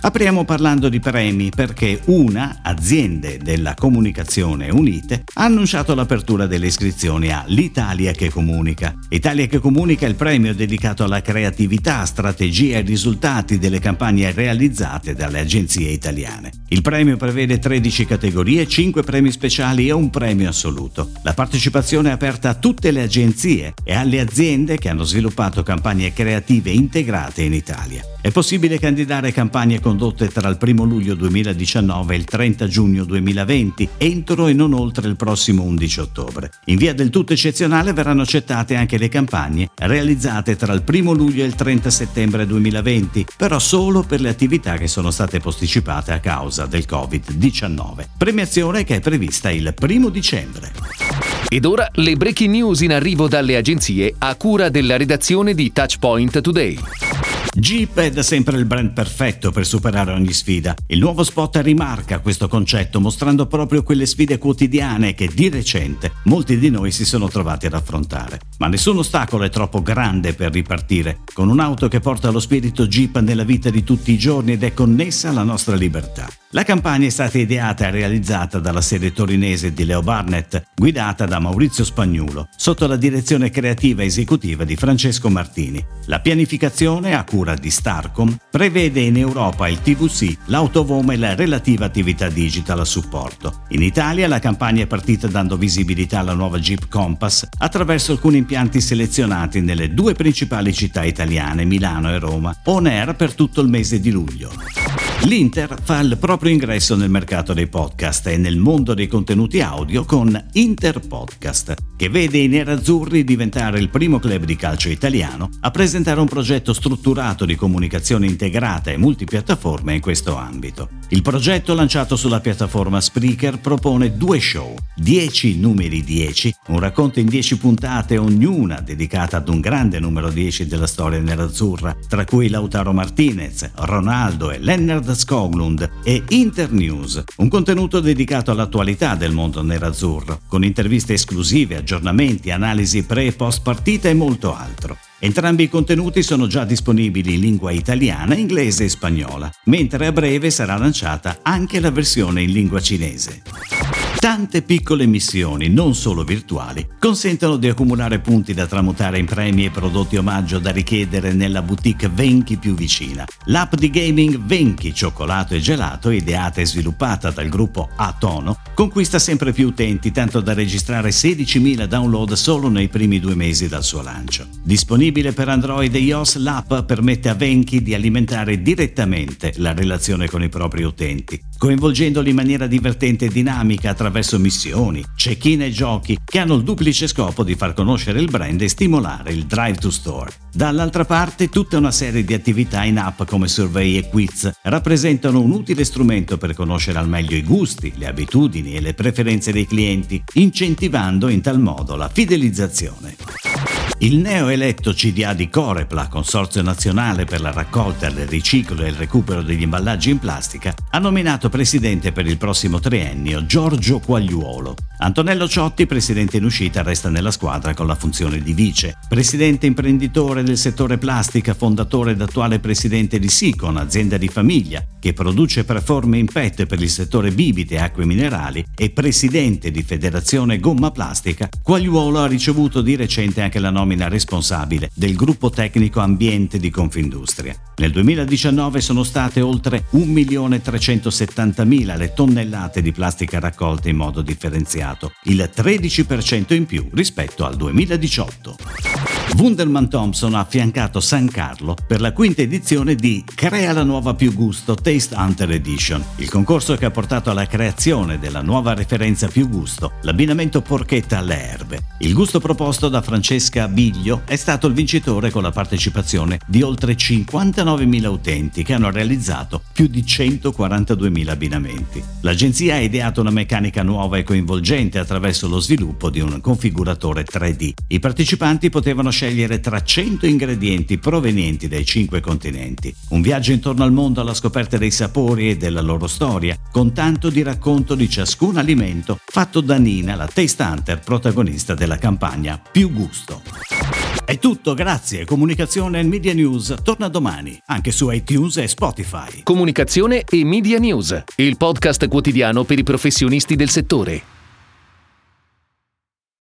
Apriamo parlando di premi perché una, Aziende della Comunicazione Unite, ha annunciato l'apertura delle iscrizioni a L'Italia che Comunica. Italia che Comunica è il premio dedicato alla creatività, strategia e risultati delle campagne realizzate dalle agenzie italiane. Il premio prevede 13 categorie, 5 premi speciali e un premio assoluto. La partecipazione è aperta a tutte le agenzie e alle aziende che hanno sviluppato campagne creative integrate in Italia. È possibile candidare campagne condotte tra il 1 luglio 2019 e il 30 giugno 2020 entro e non oltre il prossimo 11 ottobre. In via del tutto eccezionale verranno accettate anche le campagne realizzate tra il 1 luglio e il 30 settembre 2020, però solo per le attività che sono state posticipate a causa del Covid-19. Premiazione che è prevista il 1 dicembre. Ed ora le breaking news in arrivo dalle agenzie a cura della redazione di Touchpoint Today. Jeep è da sempre il brand perfetto per superare ogni sfida. Il nuovo spot rimarca questo concetto mostrando proprio quelle sfide quotidiane che di recente molti di noi si sono trovati ad affrontare. Ma nessun ostacolo è troppo grande per ripartire, con un'auto che porta lo spirito Jeep nella vita di tutti i giorni ed è connessa alla nostra libertà. La campagna è stata ideata e realizzata dalla sede torinese di Leo Barnett, guidata da Maurizio Spagnuolo, sotto la direzione creativa esecutiva di Francesco Martini. La pianificazione, a cura di Starcom, prevede in Europa il TVC, l'autovoma e la relativa attività digital a supporto. In Italia la campagna è partita dando visibilità alla nuova Jeep Compass attraverso alcuni impianti selezionati nelle due principali città italiane, Milano e Roma, on air per tutto il mese di luglio. L'Inter fa il proprio ingresso nel mercato dei podcast e nel mondo dei contenuti audio con Inter Podcast, che vede i nerazzurri diventare il primo club di calcio italiano a presentare un progetto strutturato di comunicazione integrata e multipiattaforma in questo ambito. Il progetto lanciato sulla piattaforma Spreaker propone due show, 10 numeri 10, un racconto in 10 puntate ognuna dedicata ad un grande numero 10 della storia nerazzurra, tra cui Lautaro Martinez, Ronaldo e Lennart Skoglund e Internews, un contenuto dedicato all'attualità del mondo nerazzurro, con interviste esclusive, aggiornamenti, analisi pre e post partita e molto altro. Entrambi i contenuti sono già disponibili in lingua italiana, inglese e spagnola, mentre a breve sarà lanciata anche la versione in lingua cinese. Tante piccole missioni, non solo virtuali, consentono di accumulare punti da tramutare in premi e prodotti omaggio da richiedere nella boutique Venchi più vicina. L'app di gaming Venchi Cioccolato e Gelato, ideata e sviluppata dal gruppo Atono, conquista sempre più utenti, tanto da registrare 16.000 download solo nei primi due mesi dal suo lancio. Disponibile per Android e iOS, l'app permette a Venchi di alimentare direttamente la relazione con i propri utenti, coinvolgendoli in maniera divertente e dinamica attraverso missioni, check-in e giochi che hanno il duplice scopo di far conoscere il brand e stimolare il drive to store. Dall'altra parte, tutta una serie di attività in app come survey e quiz rappresentano un utile strumento per conoscere al meglio i gusti, le abitudini e le preferenze dei clienti, incentivando in tal modo la fidelizzazione. Il neoeletto CDA di Corepla, Consorzio Nazionale per la raccolta, il riciclo e il recupero degli imballaggi in plastica, ha nominato presidente per il prossimo triennio Giorgio Quagliuolo. Antonello Ciotti, presidente in uscita, resta nella squadra con la funzione di vice. Presidente imprenditore del settore plastica, fondatore ed attuale presidente di Sicon, azienda di famiglia, che produce preforme in PET per il settore bibite e acque minerali, e presidente di Federazione Gomma Plastica, Quagliuolo ha ricevuto di recente anche la nomina nomina responsabile del gruppo tecnico ambiente di Confindustria. Nel 2019 sono state oltre 1.370.000 le tonnellate di plastica raccolte in modo differenziato, il 13% in più rispetto al 2018. Wunderman Thompson ha affiancato San Carlo per la quinta edizione di Crea la nuova più gusto Taste Hunter Edition, il concorso che ha portato alla creazione della nuova referenza più gusto, l'abbinamento porchetta alle erbe. Il gusto proposto da Francesca Biglio è stato il vincitore con la partecipazione di oltre 59.000 utenti che hanno realizzato più di 142.000 abbinamenti. L'agenzia ha ideato una meccanica nuova e coinvolgente attraverso lo sviluppo di un configuratore 3D. I partecipanti potevano scegliere tra 100 ingredienti provenienti dai cinque continenti. Un viaggio intorno al mondo alla scoperta dei sapori e della loro storia, con tanto di racconto di ciascun alimento, fatto da Nina, la taste hunter protagonista della campagna Più Gusto. È tutto, grazie. Comunicazione e Media News torna domani, anche su iTunes e Spotify. Comunicazione e Media News, il podcast quotidiano per i professionisti del settore.